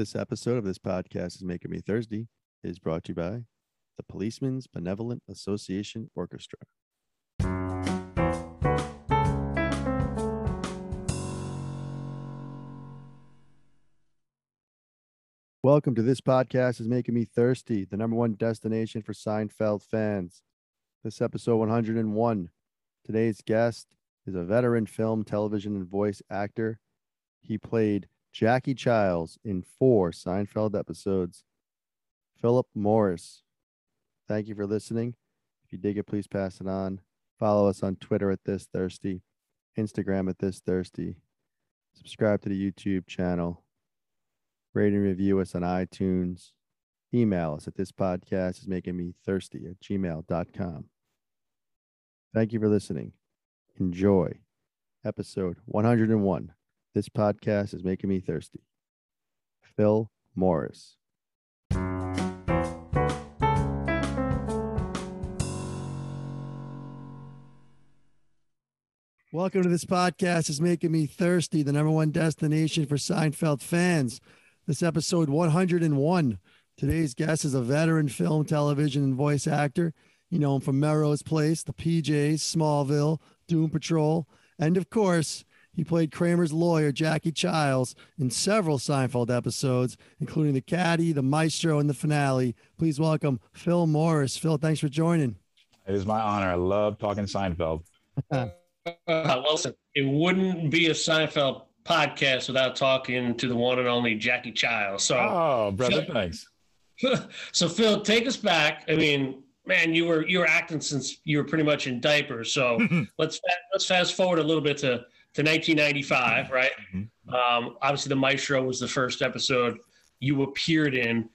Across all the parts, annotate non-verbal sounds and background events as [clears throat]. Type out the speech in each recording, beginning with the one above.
This episode of this podcast is making me thirsty is brought to you by the Policemen's Benevolent Association Orchestra. Welcome to this podcast is making me thirsty, the number one destination for Seinfeld fans. This episode 101. Today's guest is a veteran film, television, and voice actor. He played Jackie Chiles in four Seinfeld episodes. Philip Morris. Thank you for listening. If you dig it, please pass it on. Follow us on Twitter at This Thirsty, Instagram at This Thirsty. Subscribe to the YouTube channel. Rate and review us on iTunes. Email us at this podcast is making me thirsty at gmail.com. Thank you for listening. Enjoy episode 101. This podcast is making me thirsty. Phil Morris. Welcome to this podcast is making me thirsty, the number one destination for Seinfeld fans. This episode 101. Today's guest is a veteran film, television, and voice actor. You know him from Melrose Place, The PJs, Smallville, Doom Patrol, and of course, he played Kramer's lawyer, Jackie Chiles, in several Seinfeld episodes, including The Caddy, The Maestro, and the finale. Please welcome Phil Morris. Phil, thanks for joining. It is my honor. I love talking Seinfeld. Uh, listen, it wouldn't be a Seinfeld podcast without talking to the one and only Jackie Chiles. So, oh, brother, Phil, thanks. [laughs] so, Phil, take us back. I mean, man, you were you were acting since you were pretty much in diapers. So [laughs] let's let's fast forward a little bit to to 1995, right? Mm-hmm. Um, obviously, the Maestro was the first episode you appeared in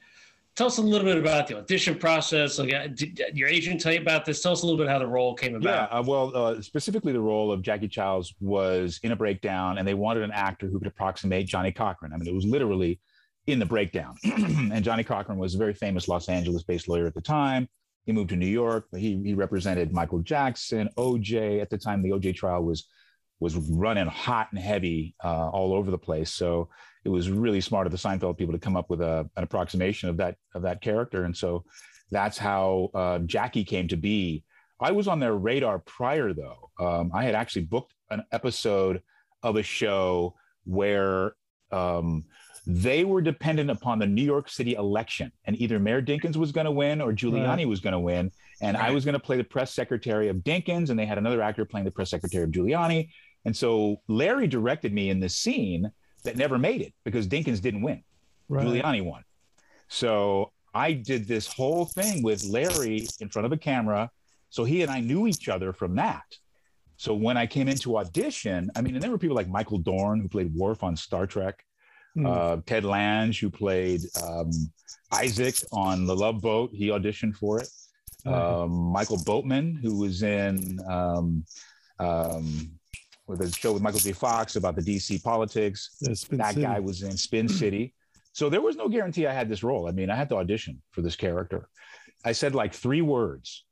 tell us a little bit about the audition process. Like, uh, did your agent tell you about this? Tell us a little bit how the role came about. Yeah, uh, well, uh, specifically the role of Jackie Chiles was in a breakdown, and they wanted an actor who could approximate Johnnie Cochran. I mean, it was literally in the breakdown. [clears throat] and Johnnie Cochran was a very famous Los Angeles-based lawyer at the time. He moved to New York. He he represented Michael Jackson, OJ. At the time, the OJ trial was was running hot and heavy uh, all over the place. So it was really smart of the Seinfeld people to come up with a, an approximation of that of that character, and so that's how uh, Jackie came to be. I was on their radar prior, though. Um, I had actually booked an episode of a show where um, they were dependent upon the New York City election, and either Mayor Dinkins was going to win or Giuliani right. was going to win, and I was going to play the press secretary of Dinkins, and they had another actor playing the press secretary of Giuliani, and so Larry directed me in this scene that never made it because Dinkins didn't win. Right. Giuliani won. So I did this whole thing with Larry in front of a camera. So he and I knew each other from that. So when I came into audition, I mean, and there were people like Michael Dorn who played Worf on Star Trek, mm. uh, Ted Lange who played um, Isaac on The Love Boat. He auditioned for it. Um, Michael Boatman, who was in um, um with a show with Michael J. Fox about the DC politics. Yeah, that City. guy was in Spin City. So there was no guarantee I had this role. I mean, I had to audition for this character. I said like three words.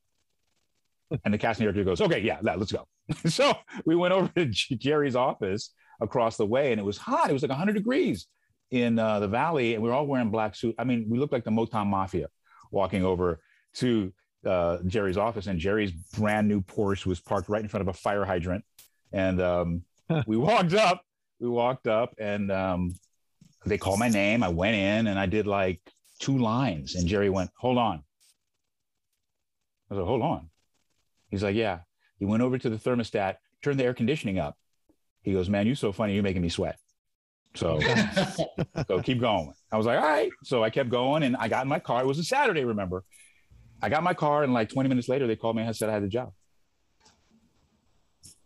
And the casting director goes, okay, yeah, let's go. [laughs] so we went over to Jerry's office across the way and it was hot. It was like 100 degrees in uh, the valley and we were all wearing black suits. I mean, we looked like the Motown Mafia walking over to uh, Jerry's office and Jerry's brand new Porsche was parked right in front of a fire hydrant and um, we walked up, we walked up, and um, they called my name. I went in and I did like two lines. And Jerry went, Hold on. I was like, Hold on. He's like, Yeah. He went over to the thermostat, turned the air conditioning up. He goes, Man, you're so funny. You're making me sweat. So, [laughs] so keep going. I was like, all right. So I kept going and I got in my car. It was a Saturday, remember? I got my car and like 20 minutes later, they called me and said I had the job.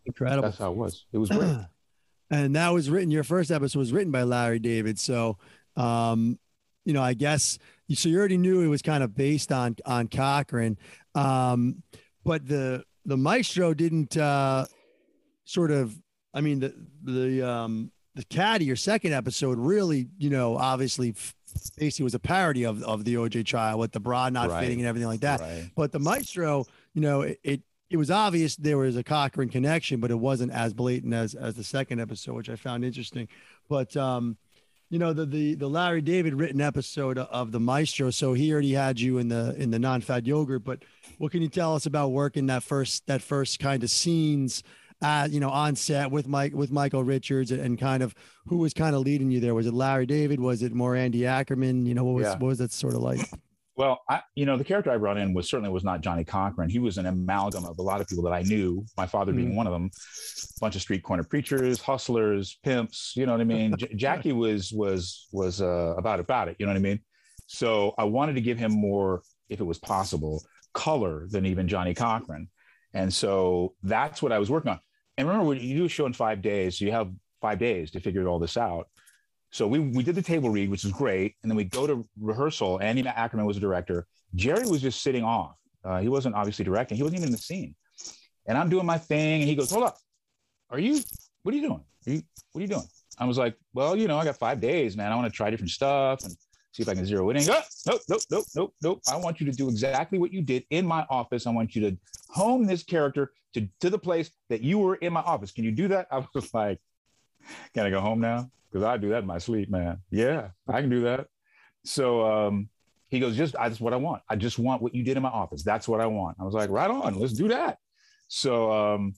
Incredible. That's how it was. It was great. [clears throat] and that was written. Your first episode was written by Larry David. So, um, you know, I guess so. You already knew it was kind of based on on Cochran, um, but the the Maestro didn't uh, sort of. I mean, the the um, the caddy, your second episode, really, you know, obviously basically was a parody of, of the OJ trial with the bra not right. fitting and everything like that. Right. But the Maestro, you know, it, it, it was obvious there was a Cochran connection, but it wasn't as blatant as as the second episode, which I found interesting. But um, you know the the the Larry David written episode of the Maestro. So he already had you in the in the non-fat yogurt. But what can you tell us about working that first that first kind of scenes? Uh, you know, on set with Mike with Michael Richards and kind of who was kind of leading you there? Was it Larry David? Was it more Andy Ackerman? You know, what was yeah. what was that sort of like? Well, I, you know, the character I brought in was certainly was not Johnnie Cochran. He was an amalgam of a lot of people that I knew. My father being mm. one of them. A bunch of street corner preachers, hustlers, pimps. You know what I mean? J- [laughs] Jackie was was was uh, about about it. You know what I mean? So I wanted to give him more, if it was possible, color than even Johnnie Cochran. And so that's what I was working on. And remember, when you do a show in five days, you have five days to figure all this out. So we we did the table read, which is great, and then we go to rehearsal. Andy Ackerman was the director. Jerry was just sitting off. Uh, he wasn't obviously directing. He wasn't even in the scene. And I'm doing my thing, and he goes, "Hold up, are you? What are you doing? Are you? What are you doing?" I was like, "Well, you know, I got five days, man. I want to try different stuff and see if I can zero it in." Oh, nope, nope, nope, nope, nope. I want you to do exactly what you did in my office. I want you to hone this character to to the place that you were in my office. Can you do that? [laughs] I was like, "Can I go home now?" because I do that in my sleep, man. Yeah, I can do that. So um, he goes, just that's what I want. I just want what you did in my office. That's what I want. I was like, right on, let's do that. So um,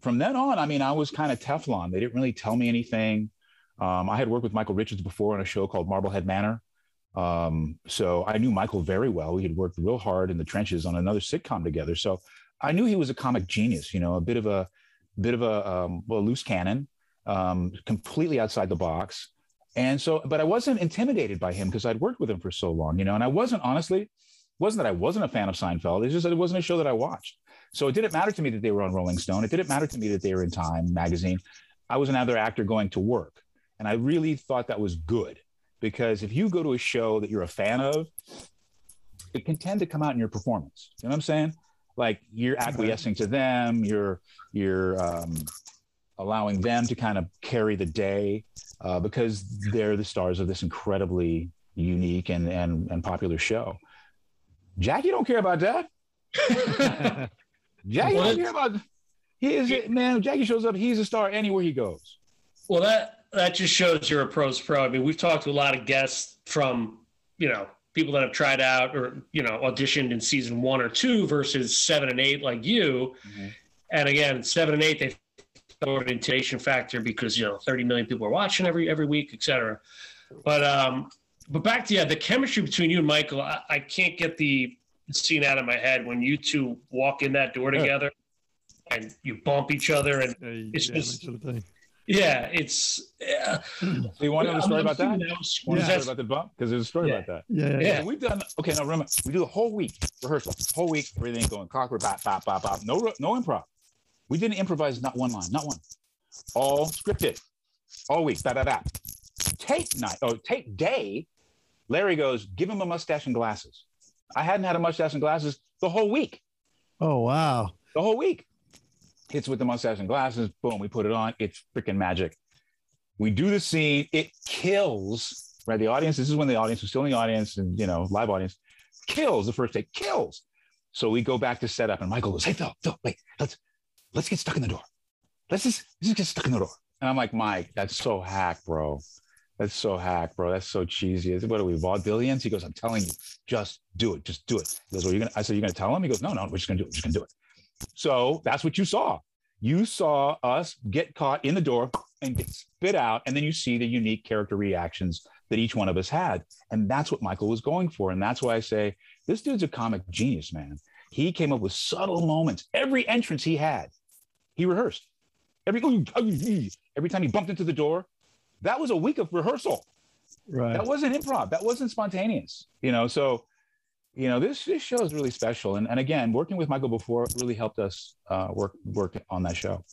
from then on, I mean, I was kind of Teflon. They didn't really tell me anything. Um, I had worked with Michael Richards before on a show called Marblehead Manor. Um, so I knew Michael very well. We had worked real hard in the trenches on another sitcom together. So I knew he was a comic genius, you know, a bit of a bit of a um, well, loose cannon, um, completely outside the box. And so, but I wasn't intimidated by him because I'd worked with him for so long, you know, and I wasn't honestly, wasn't that I wasn't a fan of Seinfeld. It's just that it wasn't a show that I watched. So it didn't matter to me that they were on Rolling Stone. It didn't matter to me that they were in Time magazine. I was another actor going to work. And I really thought that was good because if you go to a show that you're a fan of, it can tend to come out in your performance. You know what I'm saying? Like you're acquiescing to them, you're, you're, um, allowing them to kind of carry the day uh, because they're the stars of this incredibly unique and and, and popular show. Jackie don't care about that. [laughs] Jackie well, don't care about. He is man. Jackie shows up. He's a star anywhere he goes. Well, that that just shows you're a pros pro. I mean, we've talked to a lot of guests from you know people that have tried out or you know auditioned in season one or two versus seven and eight like you. Mm-hmm. And again, seven and eight, they orientation factor because you know 30 million people are watching every every week, etc. But um, but back to yeah, the chemistry between you and Michael, I, I can't get the scene out of my head when you two walk in that door together and you bump each other and yeah, it's yeah, just yeah, it's. Yeah. [clears throat] So you want to know the story about that? want yeah. about the bump because there's a story yeah. about that. Yeah, yeah, yeah. we've done okay. Now remember, we do the whole week rehearsal, whole week, everything going cockroach, bop, bop, bop, bop. No, no improv. We didn't improvise not one line, not one. All scripted, all week, da da da. Take night, oh, take day. Larry goes, give him a mustache and glasses. I hadn't had a mustache and glasses the whole week. Oh, wow. The whole week. Hits with the mustache and glasses. Boom, we put it on. It's freaking magic. We do the scene. It kills, right? The audience, this is when the audience was still in the audience and, you know, live audience, kills the first take, kills. So we go back to set up and Michael goes, hey, Phil, Phil, wait, let's, let's get stuck in the door. Let's just, let's just get stuck in the door. And I'm like, Mike, that's so hack, bro. That's so hack, bro. That's so cheesy. Is What are we, vaudevillians? He goes, I'm telling you, just do it. Just do it. He goes, well, you're gonna, I said, you're gonna tell him? He goes, no, no, we're just gonna do it. We're just gonna do it. So that's what you saw. You saw us get caught in the door and get spit out. And then you see the unique character reactions that each one of us had. And that's what Michael was going for. And that's why I say, this dude's a comic genius, man. He came up with subtle moments. Every entrance he had, he rehearsed. Every every time he bumped into the door, that was a week of rehearsal. Right. That wasn't improv. That wasn't spontaneous. You know, so you know this this show is really special. And and again, working with Michael before really helped us uh, work work on that show.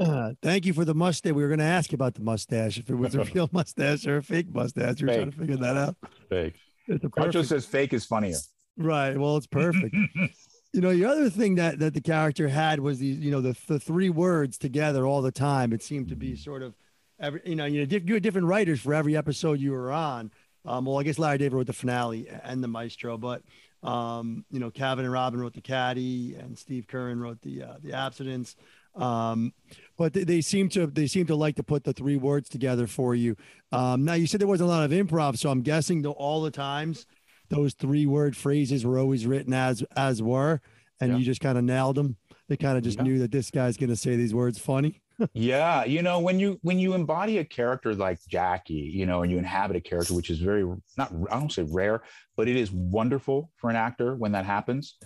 Uh, thank you for the mustache. We were going to ask you about the mustache, if it was a [laughs] real mustache or a fake mustache. we're fake. trying to figure that out. Fake. It's a perfect... says fake is funnier. Right. Well, it's perfect. [laughs] you know, the other thing that that the character had was the you know the the three words together all the time. It seemed to be sort of every you know you know you had different writers for every episode you were on. Um, well, I guess Larry David wrote the finale and the maestro, but um, you know, Kavet and Robin wrote the caddy, and Steve Curran wrote the uh, the abstinence. Um, but they, they, seem to they seem to like to put the three words together for you. Um, now you said there wasn't a lot of improv, so I'm guessing all the times those three word phrases were always written as as were, and yeah. you just kind of nailed them. They kind of just yeah. knew that this guy's going to say these words funny. Yeah, you know when you when you embody a character like Jackie, you know, and you inhabit a character which is very not I don't say rare, but it is wonderful for an actor when that happens.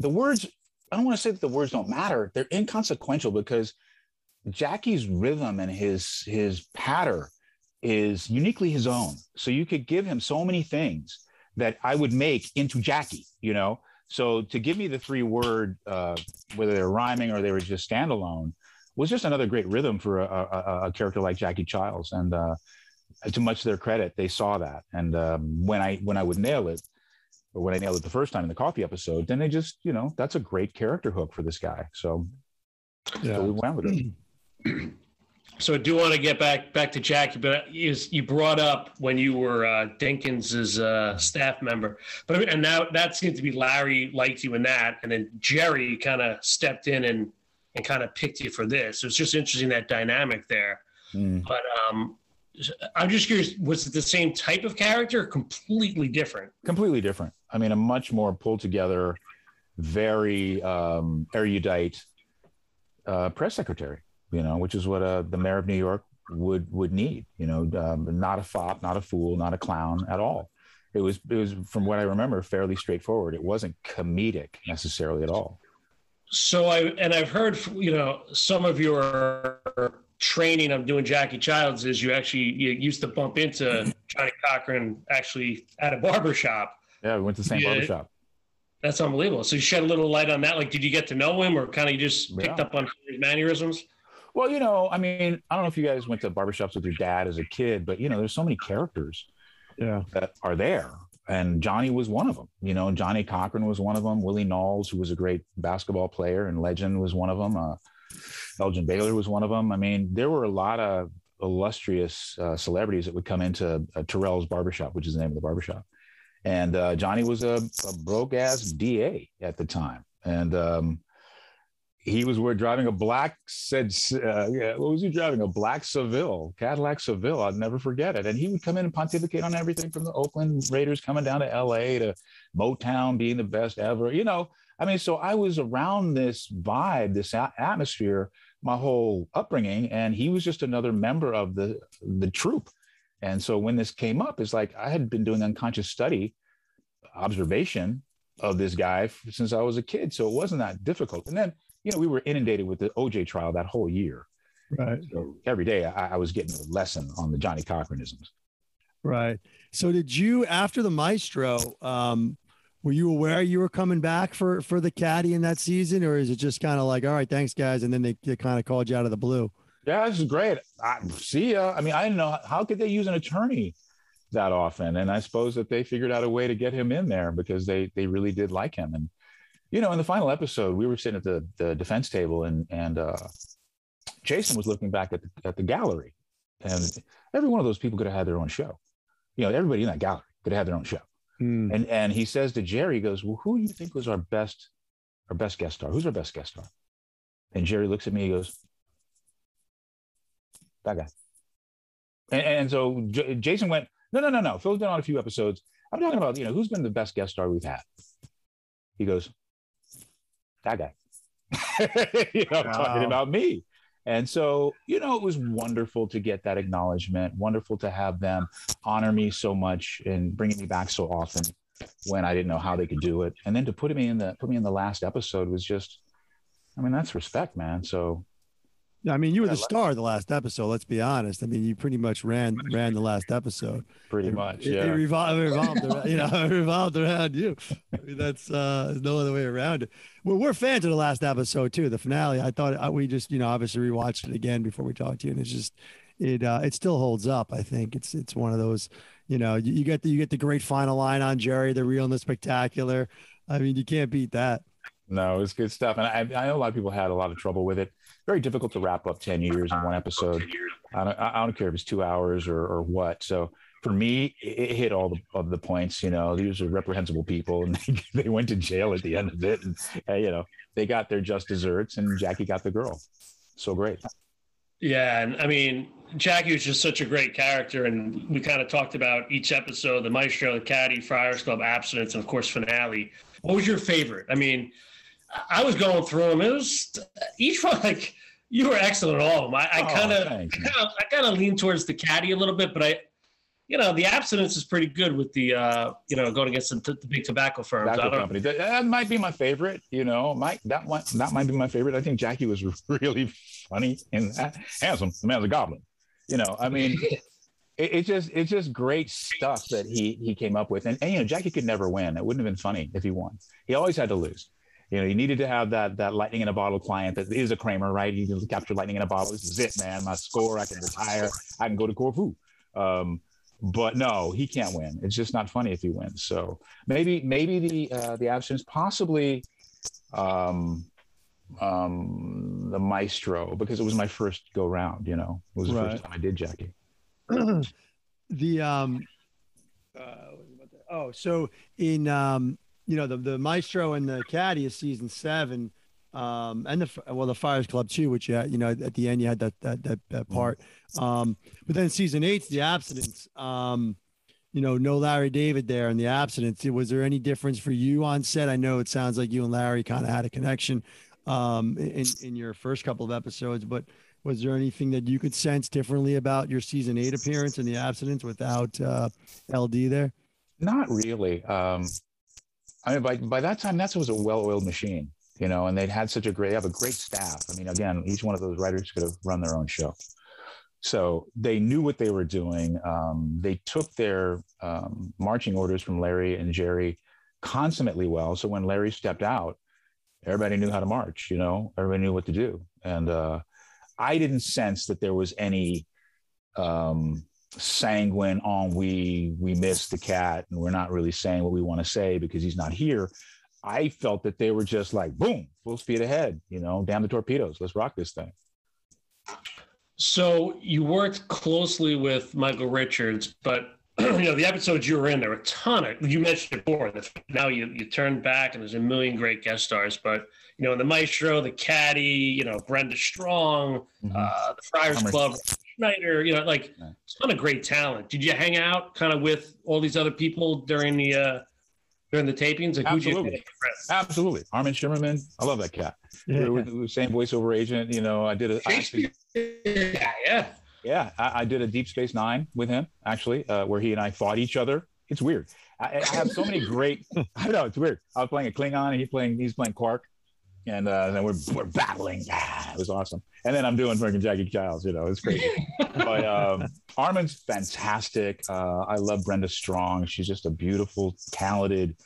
The words I don't want to say that the words don't matter; they're inconsequential because Jackie's rhythm and his his patter is uniquely his own. So you could give him so many things that I would make into Jackie, you know. So to give me the three word, uh, whether they're rhyming or they were just standalone, was just another great rhythm for a, a, a character like Jackie Chiles. And uh, to much to their credit, they saw that. And um, when I when I would nail it, or when I nailed it the first time in the coffee episode, then they just you know that's a great character hook for this guy. So yeah, so we went with it. [clears throat] So I do want to get back back to Jackie, but you, you brought up when you were uh, Dinkins's uh, staff member, but and now that seems to be Larry liked you in that, and then Jerry kind of stepped in and and kind of picked you for this. So it's just interesting that dynamic there. Mm. But um, I'm just curious, was it the same type of character, or completely different? Completely different. I mean, a much more pulled together, very um, erudite uh, press secretary you know, which is what uh, the mayor of New York would would need. You know, um, not a fop, not a fool, not a clown at all. It was it was from what I remember fairly straightforward. It wasn't comedic necessarily at all. So I and I've heard you know some of your training of doing Jackie Chiles is you actually you used to bump into Johnnie Cochran actually at a barber shop. Yeah, we went to the same yeah. barber shop. That's unbelievable. So you shed a little light on that. Like, did you get to know him, or kind of just picked yeah. up on his mannerisms? Well, you know, I mean, I don't know if you guys went to barbershops with your dad as a kid, but you know, there's so many characters yeah. that are there. And Johnny was one of them. You know, Johnnie Cochran was one of them. Willie Naulls, who was a great basketball player and legend, was one of them. Uh, Elgin Baylor was one of them. I mean, there were a lot of illustrious uh, celebrities that would come into uh, Terrell's barbershop, which is the name of the barbershop. And uh, Johnny was a, a broke ass DA at the time. And um, he was driving a black said uh, what was he driving? A black Seville Cadillac Seville I'd never forget it. And he would come in and pontificate on everything from the Oakland Raiders coming down to LA to Motown being the best ever you know? I mean so I was around this vibe this a- atmosphere my whole upbringing and he was just another member of the the troop and so when this came up it's like I had been doing unconscious study observation of this guy since I was a kid. So it wasn't that difficult. And then you know, we were inundated with the OJ trial that whole year. Right. So every day I, I was getting a lesson on the Johnnie Cochranisms. Right. So did you after the Maestro? Um, were you aware you were coming back for for the caddy in that season, or is it just kind of like, all right, thanks guys, and then they, they kind of called you out of the blue? Yeah, this is great. I, see ya. I mean, I didn't know how could they use an attorney that often, and I suppose that they figured out a way to get him in there because they they really did like him, and you know, in the final episode, we were sitting at the, the defense table and, and uh, Jason was looking back at the, at the gallery and every one of those people could have had their own show. You know, everybody in that gallery could have had their own show. Mm. And, and he says to Jerry, he goes, well, who do you think was our best, our best guest star? Who's our best guest star? And Jerry looks at me, he goes, that guy. And, and so J- Jason went, no, no, no, no. Phil's been on a few episodes. I'm talking about, you know, who's been the best guest star we've had? He goes, that guy. [laughs] you know, wow. talking about me. And so, you know, it was wonderful to get that acknowledgement, wonderful to have them honor me so much and bringing me back so often when I didn't know how they could do it. And then to put me in the put me in the last episode was just I mean, that's respect, man. So I mean, you were the star of the last episode. Let's be honest. I mean, you pretty much ran ran the last episode. Pretty it, much, yeah. It, it [laughs] revolved, revolved around, you know, it revolved around you. I mean, that's uh, there's no other way around it. Well, we're fans of the last episode too, the finale. I thought uh, we just, you know, obviously rewatched it again before we talked to you, and it's just, it uh, it still holds up. I think it's it's one of those, you know, you, you get the you get the great final line on Jerry, the real and the spectacular. I mean, you can't beat that. No, it's good stuff, and I, I know a lot of people had a lot of trouble with it very difficult to wrap up 10 years in one episode. I don't, I don't care if it's two hours or, or what. So for me, it hit all the, of the points. You know, these are reprehensible people, and [laughs] they, they went to jail at the end of it, and you know they got their just desserts, and Jackie got the girl. so great. Yeah, and I mean, Jackie was just such a great character, and we kind of talked about each episode: the Maestro, the Caddy, Friars Club, Abstinence, and of course, finale. What was your favorite? I mean, I was going through them. It was each one like you were excellent at all of them. I kind of, I kind of lean towards the Caddy a little bit, but I, you know, the abstinence is pretty good with the, uh, you know, going against the, the big tobacco firms. Tobacco company. That, that, might be my favorite. You know, might that one that might be my favorite. I think Jackie was [laughs] really funny and handsome. The man's a goblin. You know, I mean. [laughs] it, it's just it's just great stuff that he he came up with, and, and you know Jackie could never win. It wouldn't have been funny if he won. He always had to lose. You know, you needed to have that that lightning in a bottle client that is a Kramer, right? You can capture lightning in a bottle. This is it, man. My score. I can retire. I can go to Corfu. Um, but no, he can't win. It's just not funny if he wins. So maybe maybe the uh, the absence, possibly um, um, the Maestro, because it was my first go round. You know, it was the right. first time I did Jackie. [clears throat] the um, uh, oh, so in um, you know the the Maestro and the Caddy is season seven um, and the well the Friars Club too, which you had, you know at the end you had that that that, that mm-hmm. part. Um, but then season eight's the abstinence. Um, you know, no Larry David there in the abstinence. Was there any difference for you on set? I know it sounds like you and Larry kind of had a connection um, in in your first couple of episodes, but was there anything that you could sense differently about your season eight appearance in the abstinence without uh, LD there? Not really. Um, I mean, by by that time, that was a well-oiled machine you know, and they'd had such a great, they have a great staff. I mean, again, each one of those writers could have run their own show. So they knew what they were doing. Um, they took their um, marching orders from Larry and Jerry consummately well. So when Larry stepped out, everybody knew how to march, you know, everybody knew what to do. And uh, I didn't sense that there was any um, sanguine on we we missed the cat and we're not really saying what we want to say because he's not here. I felt that they were just like, boom, full speed ahead, you know, damn the torpedoes, let's rock this thing. So you worked closely with Michael Richards, but [clears throat] you know the episodes you were in, there were a ton of. You mentioned it before. Now you you turn back and there's a million great guest stars, but you know the Maestro, the Caddy, you know Brenda Strong, mm-hmm. uh, the Friars Club, Schneider, you know like a ton of great talent. Did you hang out kind of with all these other people during the uh, during the tapings? Like, Absolutely. Absolutely. Armin Shimerman. I love that cat. Yeah. We the same voiceover agent. You know, I did a. Actually, yeah, yeah. Yeah, I, I, did a Deep Space Nine with him actually, uh, where he and I fought each other. It's weird. I, I have so many great. [laughs] I don't know it's weird. I was playing a Klingon, and he's playing he's playing Quark, and uh, then we're we're battling. Ah, it was awesome. And then I'm doing fucking Jackie Chiles. You know, it's crazy. [laughs] but um, Armin's fantastic. Uh, I love Brenda Strong. She's just a beautiful, talented,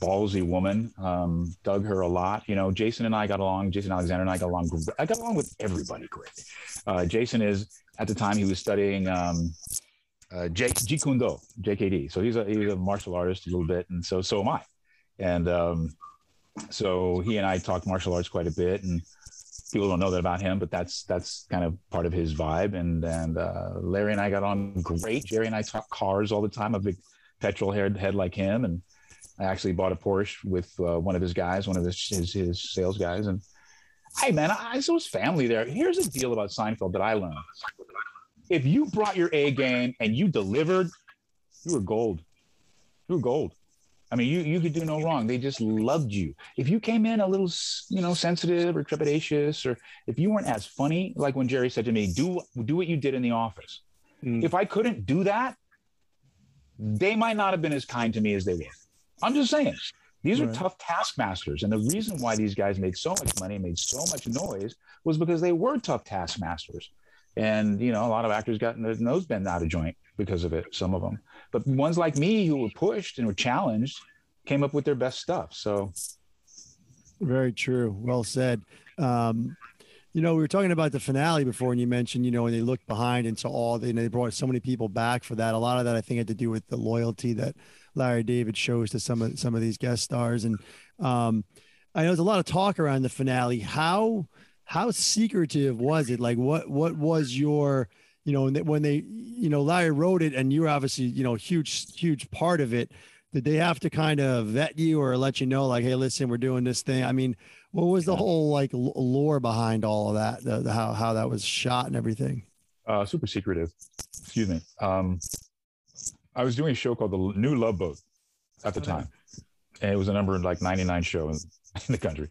ballsy woman. Um, dug her a lot. You know, Jason and I got along. Jason Alexander and I got along. I got along with everybody great. Uh, Jason is at the time he was studying. Um, uh, J- Jeet Kune Do, JKD. So he's a he's a martial artist a little bit, and so so am I. And um, so he and I talked martial arts quite a bit, and people don't know that about him, but that's that's kind of part of his vibe. And and uh, Larry and I got on great. Jerry and I talk cars all the time. I'm a big petrol head head like him, and I actually bought a Porsche with uh, one of his guys, one of his his, his sales guys. And hey, man, I, I was family there. Here's a deal about Seinfeld that I learned: if you brought your A game and you delivered, you were gold. You were gold. I mean, you you could do no wrong. They just loved you. If you came in a little, you know, sensitive or trepidatious, or if you weren't as funny, like when Jerry said to me, "Do do what you did in the office." Mm. If I couldn't do that, they might not have been as kind to me as they were. I'm just saying. These right. are tough taskmasters, and the reason why these guys made so much money, made so much noise, was because they were tough taskmasters. And you know, a lot of actors got their nose bent out of joint because of it. Some of them, but ones like me who were pushed and were challenged came up with their best stuff. So, very true. Well said. Um, you know, we were talking about the finale before, and you mentioned, you know, when they looked behind and saw all, they, they brought so many people back for that. A lot of that, I think, had to do with the loyalty that Larry David shows to some of some of these guest stars. And um, I know there's a lot of talk around the finale. How how secretive was it? Like, what what was your you know and when they you know Larry wrote it and you're obviously you know huge huge part of it. did they have to kind of vet you or let you know, like, hey, listen, we're doing this thing? I mean, what was the whole like lore behind all of that? The, the- how how that was shot and everything. uh, super secretive. Excuse me. Um, I was doing a show called The New Love Boat at the time, and it was a number like 99 show in, [laughs] in the country.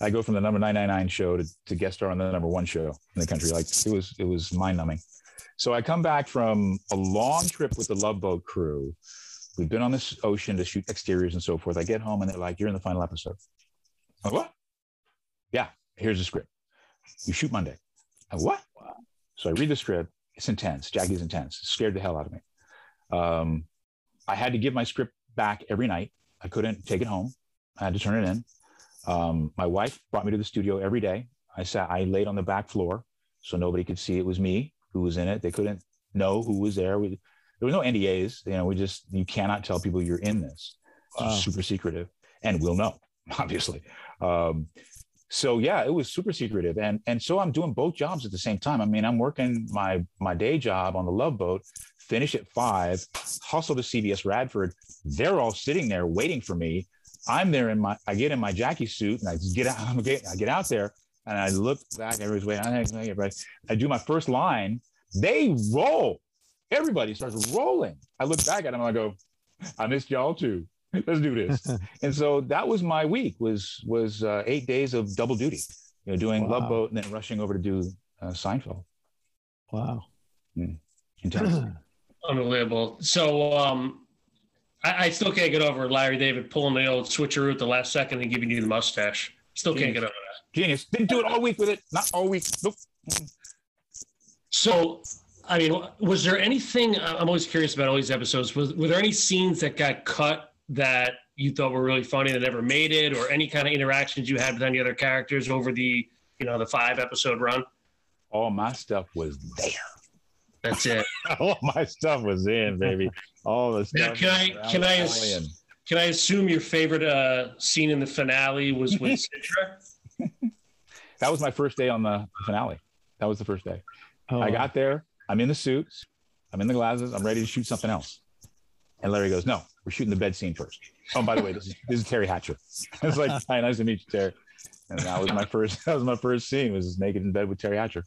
I go from the number 999 show to, to guest star on the number one show in the country. Like it was it was mind numbing. So I come back from a long trip with the Love Boat crew. We've been on this ocean to shoot exteriors and so forth. I get home and they're like, "You're in the final episode." I'm like, what? Yeah, here's the script. You shoot Monday. I'm, what? So I read the script. It's intense. Jackie's intense. It scared the hell out of me. Um, I had to give my script back every night. I couldn't take it home. I had to turn it in. Um, my wife brought me to the studio every day. I sat. I laid on the back floor so nobody could see it was me who was in it. They couldn't know who was there. We, there was no NDAs. You know, we just you cannot tell people you're in this. Wow. super secretive, and we'll know [laughs] obviously. Um, so yeah, it was super secretive, and and so I'm doing both jobs at the same time. I mean, I'm working my my day job on the Love Boat, finish at five, hustle to CBS Radford. They're all sitting there waiting for me. I'm there in my I get in my Jackie suit and I just get out. [laughs] I get, I get out there and I look back. Everybody's waiting. I, everybody, I do my first line. They roll. Everybody starts rolling. I look back at them. And I go, I missed y'all too. Let's do this. [laughs] and so that was my week. Was was uh, eight days of double duty. You know, doing Love Boat and then rushing over to do uh, Seinfeld. Wow. Intense. [clears throat] Unbelievable. So um, I, I still can't get over Larry David pulling the old switcheroo at the last second and giving you the mustache. Still can't get over that. Genius. Didn't do it all week with it. Not all week. Nope. So, I mean, was there anything? I'm always curious about all these episodes. Was were there any scenes that got cut that you thought were really funny that never made it, or any kind of interactions you had with any other characters over the you know the five episode run? All my stuff was there. That's it. [laughs] All my stuff was in, baby. All the Now, stuff. can I- can I-. Can I assume your favorite uh, scene in the finale was with [laughs] Sidra? That was my first day on the finale. That was the first day. Oh, I got there. I'm in the suits. I'm in the glasses. I'm ready to shoot something else. And Larry goes, "No, we're shooting the bed scene first. Oh, by the way, this is this is Teri Hatcher. [laughs] It's like, "Hi, nice to meet you, Terry." And that was my first. [laughs] That was my first scene. Was naked in bed with Teri Hatcher.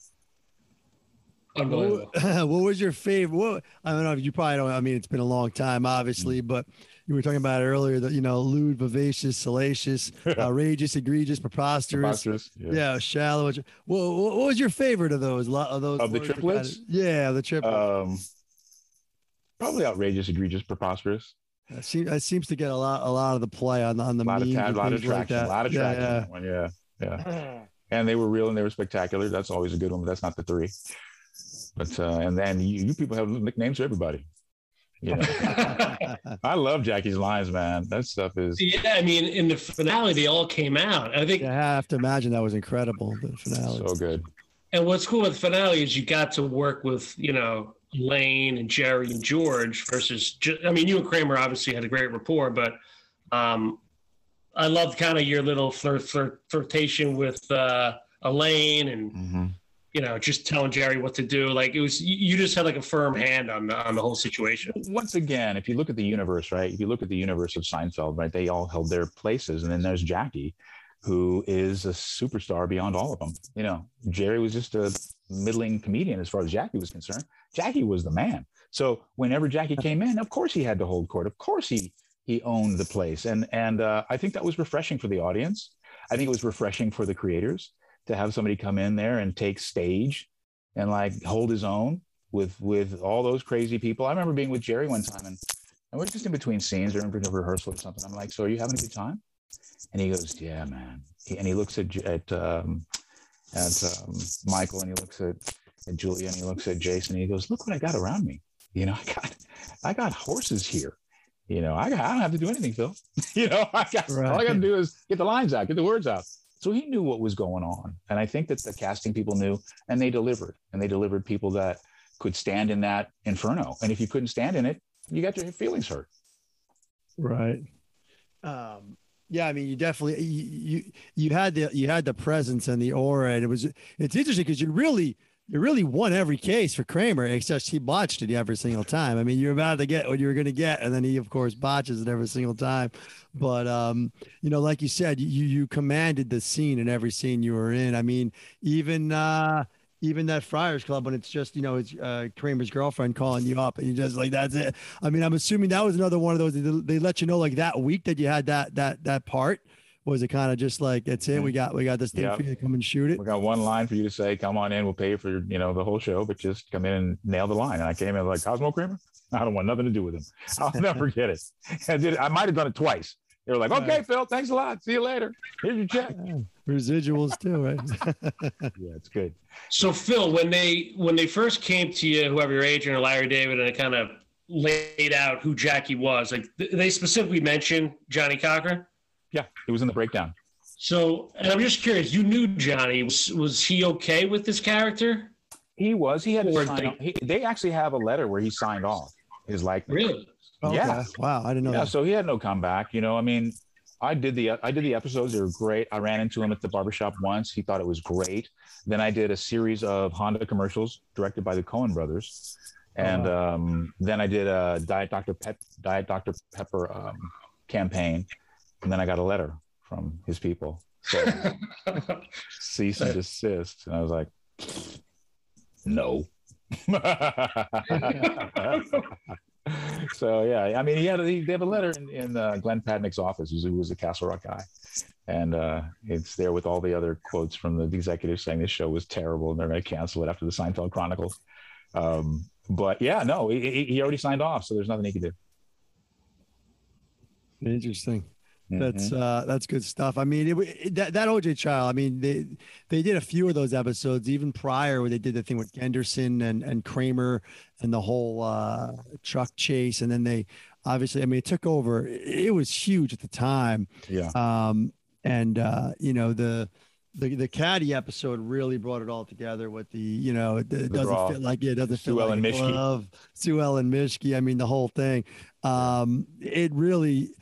Unbelievable. What, [clears throat] what was your favorite? What I don't know. If you probably don't. I mean, it's been a long time, obviously, but you were talking about earlier that you know, lewd, vivacious, salacious, [laughs] outrageous, egregious, preposterous. Preposterous. Yeah, shallow. What, what, what was your favorite of those? Lo- Of those Of the triplets? kinda- yeah, the triplets. Um, probably outrageous, egregious, preposterous. That seems, that seems to get a lot, a lot of the play on the on the A lot of tab, and lot of things like traction, a lot of Yeah, traction. yeah. that one, Yeah, yeah. [clears throat] And they were real and they were spectacular. That's always a good one. But that's not the three. But uh, and then you, you people have nicknames for everybody. You [laughs] know, I love Jackie's lines, man. That stuff is yeah, I mean, in the finale, they all came out. I think I have to imagine that was incredible. The finale. so good. And what's cool with the finale is you got to work with, you know, Lane and Jerry and George versus, I mean, you and Kramer obviously had a great rapport, but um, I loved kind of your little flirt, flirt, flirtation with uh, Elaine and, Mhm. You know, just telling Jerry what to do. Like it was, you just had like a firm hand on the, on the whole situation. Once again, if you look at the universe, right? If you look at the universe of Seinfeld, right? They all held their places, and then there's Jackie, who is a superstar beyond all of them. You know, Jerry was just a middling comedian as far as Jackie was concerned. Jackie was the man. So whenever Jackie came in, of course he had to hold court. Of course he he owned the place, and and uh, I think that was refreshing for the audience. I think it was refreshing for the creators to have somebody come in there and take stage and like hold his own with with all those crazy people. I remember being with Jerry one time, and, and we're just in between scenes or in between rehearsal or something. I'm like, "So are you having a good time?" And he goes, "Yeah, man." He, and he looks at at um, at um, Michael, and he looks at, at Julia, and he looks at Jason, and he goes, "Look what I got around me. You know, I got I got horses here. You know, I, got, I don't have to do anything, Phil. [laughs] you know, I got all I got to do is get the lines out, get the words out." So he knew what was going on, and I think that the casting people knew, and they delivered, and they delivered people that could stand in that inferno. And if you couldn't stand in it, you got your feelings hurt. Right. Um, yeah, I mean, you definitely you, you you had the you had the presence and the aura, and it was it's interesting because you really you really won every case for Kramer, except he botched it every single time. I mean, you're about to get what you were going to get, and then he, of course, botches it every single time. But um, you know, like you said, you you commanded the scene in every scene you were in. I mean, even uh, even that Friars Club when it's just you know it's uh, Kramer's girlfriend calling you up, and you just like that's it. I mean, I'm assuming that was another one of those. They, they let you know like that week that you had that that that part was it kind of just like that's it? We mm-hmm. got we got this thing yep. for you to come and shoot it. We got one line for you to say, "Come on in, we'll pay for you know the whole show, but just come in and nail the line." And I came in like Cosmo Kramer. I don't want nothing to do with him. [laughs] I'll never get it. I did. I might have done it twice. They were like, "Okay, Phil, thanks a lot. See you later. Here's your check." [laughs] Residuals too, right? [laughs] yeah, it's good. So Phil, when they when they first came to you, whoever your agent or Larry David, and it kind of laid out who Jackie was, like they specifically mentioned Johnnie Cochran. Yeah, he was in the breakdown. So, and I'm just curious, you knew Johnny. Was, was he okay with this character? He was. He had to sign off. He, they actually have a letter where he signed off his likeness. Really? Okay. Yeah. Wow. I didn't know. Yeah. That. So he had no comeback. You know, I mean, I did the I did the episodes. They were great. I ran into him at the barbershop once. He thought it was great. Then I did a series of Honda commercials directed by the Coen brothers, and oh, um, then I did a Diet Dr. Pep Diet Dr. Pepper um, campaign and then I got a letter from his people. So, [laughs] cease and desist. And I was like, no. [laughs] so yeah, I mean, he had a, he, they have a letter in, in uh, Glenn Padnick's office, who was a Castle Rock guy, and uh, it's there with all the other quotes from the executives saying this show was terrible and they're going to cancel it after the Seinfeld Chronicles. Um, but yeah, no, he, he already signed off, so there's nothing he could do. Interesting. That's mm-hmm. uh, that's good stuff. I mean, it, it, that that OJ trial. I mean, they they did a few of those episodes even prior where they did the thing with Gendason and and Kramer and the whole uh, truck chase, and then they obviously. I mean, it took over. It was huge at the time. Yeah. Um, and uh, you know the. The, the caddy episode really brought it all together with the you know it, it doesn't draw. fit like it doesn't Sue fit Ellen like Mischke. glove Sue Ellen Mischke I mean the whole thing um it really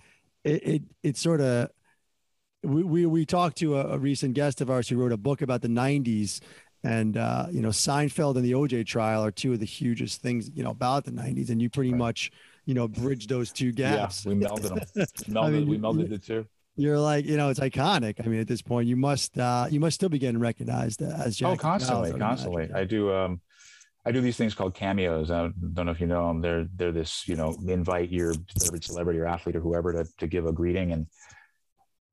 it it, it sort of we, we we talked to a, a, recent guest of ours who wrote a book about the 90s and uh, you know Seinfeld and the OJ trial are two of the hugest things you know about the 90s and you pretty right. much you know bridge those two gaps. yeah, we melded them [laughs] melded, I mean, we melded the two you're like you know it's iconic. I mean at this point you must uh you must still be getting recognized as Jackie oh constantly constantly. I do um I do these things called cameos. I don't know if you know them. They're they're this you know invite your favorite celebrity or athlete or whoever to to give a greeting, and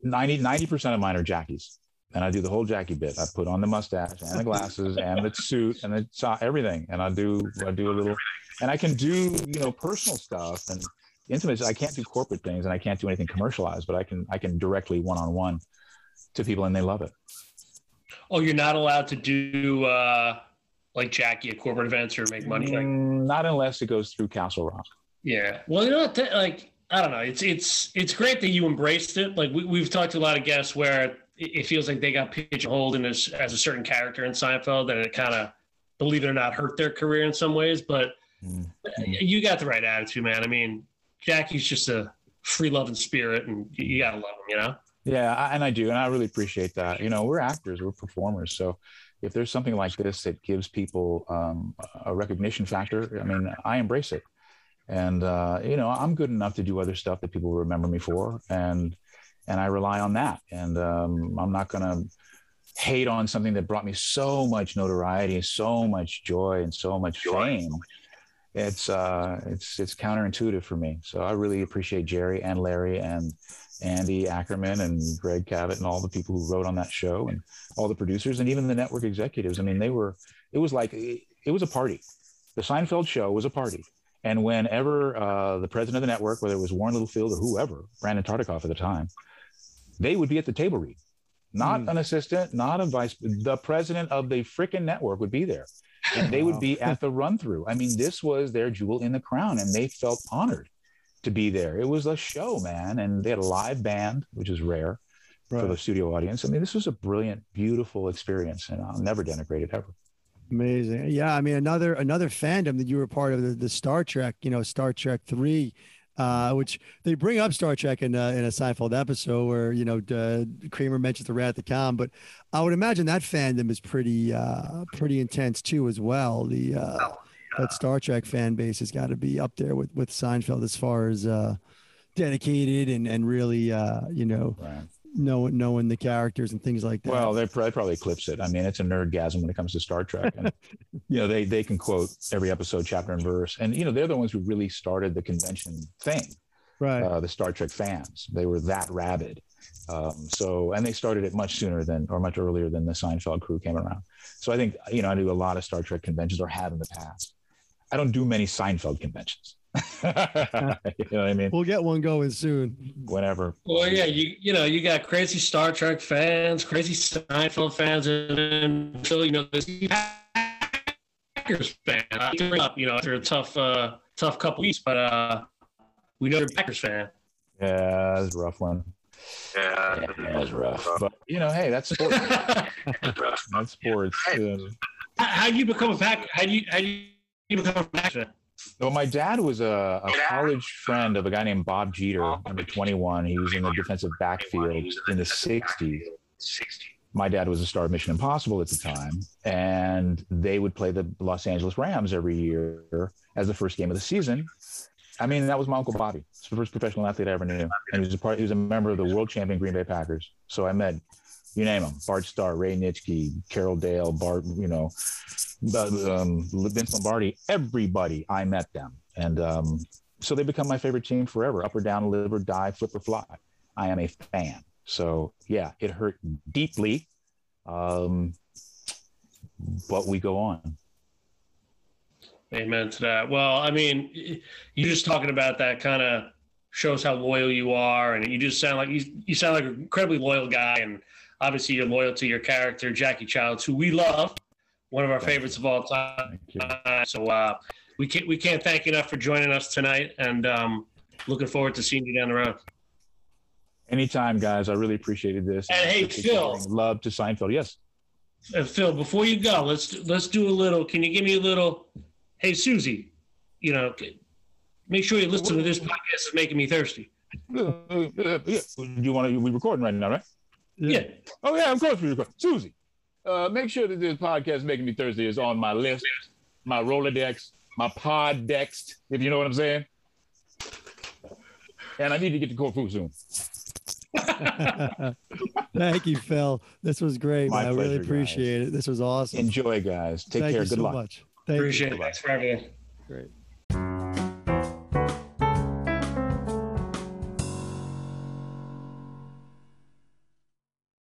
90 percent of mine are Jackie's, and I do the whole Jackie bit. I put on the mustache and the glasses and the suit and the everything, and I do I do a little, and I can do you know personal stuff and intimate. I can't do corporate things and I can't do anything commercialized, but I can I can directly one on one to people and they love it. Oh, you're not allowed to do. uh like Jackie at corporate events or make money? Like, mm, not unless it goes through Castle Rock. Yeah. Well, you know what? Like, I don't know. It's it's it's great that you embraced it. Like we, we've talked to a lot of guests where it feels like they got pigeonholed in as as a certain character in Seinfeld, and it kind of, believe it or not, hurt their career in some ways. But mm-hmm. you got the right attitude, man. I mean, Jackie's just a free loving spirit, and you, you gotta love him. You know. Yeah, and I do, and I really appreciate that. You know, we're actors, we're performers, so if there's something like this that gives people um, a recognition factor, I mean, I embrace it. And uh, you know, I'm good enough to do other stuff that people remember me for, and and I rely on that. And um, I'm not going to hate on something that brought me so much notoriety, so much joy, and so much fame. It's uh, it's it's counterintuitive for me. So I really appreciate Jerry and Larry and Andy Ackerman and Gregg Kavet and all the people who wrote on that show and all the producers and even the network executives. I mean, they were, it was like, it was a party. The Seinfeld show was a party. And whenever uh, the president of the network, whether it was Warren Littlefield or whoever, Brandon Tartikoff at the time, they would be at the table read. Not mm. an assistant, not a vice, the president of the freaking network would be there. And they would be at the [laughs] run through. I mean, this was their jewel in the crown, and they felt honored to be there. It was a show, man, and they had a live band, which is rare right. for the studio audience. I mean, this was a brilliant, beautiful experience, and I'll never denigrate it ever. Amazing, yeah. I mean, another another fandom that you were part of the, the Star Trek, you know, Star Trek three. Uh, which they bring up Star Trek in a, in a Seinfeld episode where you know uh, Kramer mentions the Wrath of Khan, but I would imagine that fandom is pretty uh, pretty intense too as well. The uh, that Star Trek fan base has got to be up there with with Seinfeld as far as uh, dedicated and and really uh, you know. Knowing knowing the characters and things like that. Well, they probably, probably eclipse it. I mean, it's a nerdgasm when it comes to Star Trek. And, [laughs] you know, they they can quote every episode, chapter and verse, and you know, they're the ones who really started the convention thing. right. Uh, the Star Trek fans, they were that rabid. Um, so, and they started it much sooner than, or much earlier than the Seinfeld crew came around. So, I think you know, I do a lot of Star Trek conventions, or have in the past. I don't do many Seinfeld conventions. [laughs] you know what I mean? we'll get one going soon. Whenever. Well, yeah, you you know you got crazy Star Trek fans, crazy Seinfeld fans, and then Phil, you know this Packers fan. I bring up, you know, after a tough uh, tough couple weeks, but uh, we know you're a Packers fan. Yeah, that's a rough one. Yeah. Yeah, that's rough. But you know, hey, that's sports. [laughs] that's sports. Um, How do you become a Packer? How do you how do you become a Packers fan? Well, my dad was a, a college friend of a guy named Bob Jeter, number 21. He was in the defensive backfield in the 60s. My dad was a star of Mission Impossible at the time, and they would play the Los Angeles Rams every year as the first game of the season. I mean, that was my uncle Bobby. He's the first professional athlete I ever knew, and he was a part. He was a member of the world champion Green Bay Packers. So I met, you name them, Bart Starr, Ray Nitschke, Carroll Dale, Bart, you know, um, Vince Lombardi, everybody, I met them. And um, so they become my favorite team forever up or down, live or die, flip or fly. I am a fan. So yeah, it hurt deeply. Um, but we go on. Amen to that. Well, I mean, you're just talking about that kind of shows how loyal you are, and you just sound like you, you sound like an incredibly loyal guy, and obviously you're loyal to your character, Jackie Chiles, who we love, one of our favorites of all time. So uh, we can't we can't thank you enough for joining us tonight, and um, looking forward to seeing you down the road. Anytime, guys. I really appreciated this. And hey, Phil. Love to Seinfeld. Yes. Uh, Phil, before you go, let's let's do a little. Can you give me a little? Hey, Susie, you know, make sure you listen to this podcast. It's making me thirsty. Uh, uh, yeah. You want to? We recording right now, right? Yeah. Oh yeah, of course we record. Susie, uh, make sure that this podcast making me thirsty is on my list, my Rolodex, my pod dex, if you know what I'm saying. And I need to get to Corfu soon. [laughs] Thank you, Phil. This was great. My man. I really pleasure, guys. appreciate it. This was awesome. Enjoy, guys. Take Thank care. you Good so luck. much. Thank Appreciate it. Bye-bye. Thanks for everything. you. Great.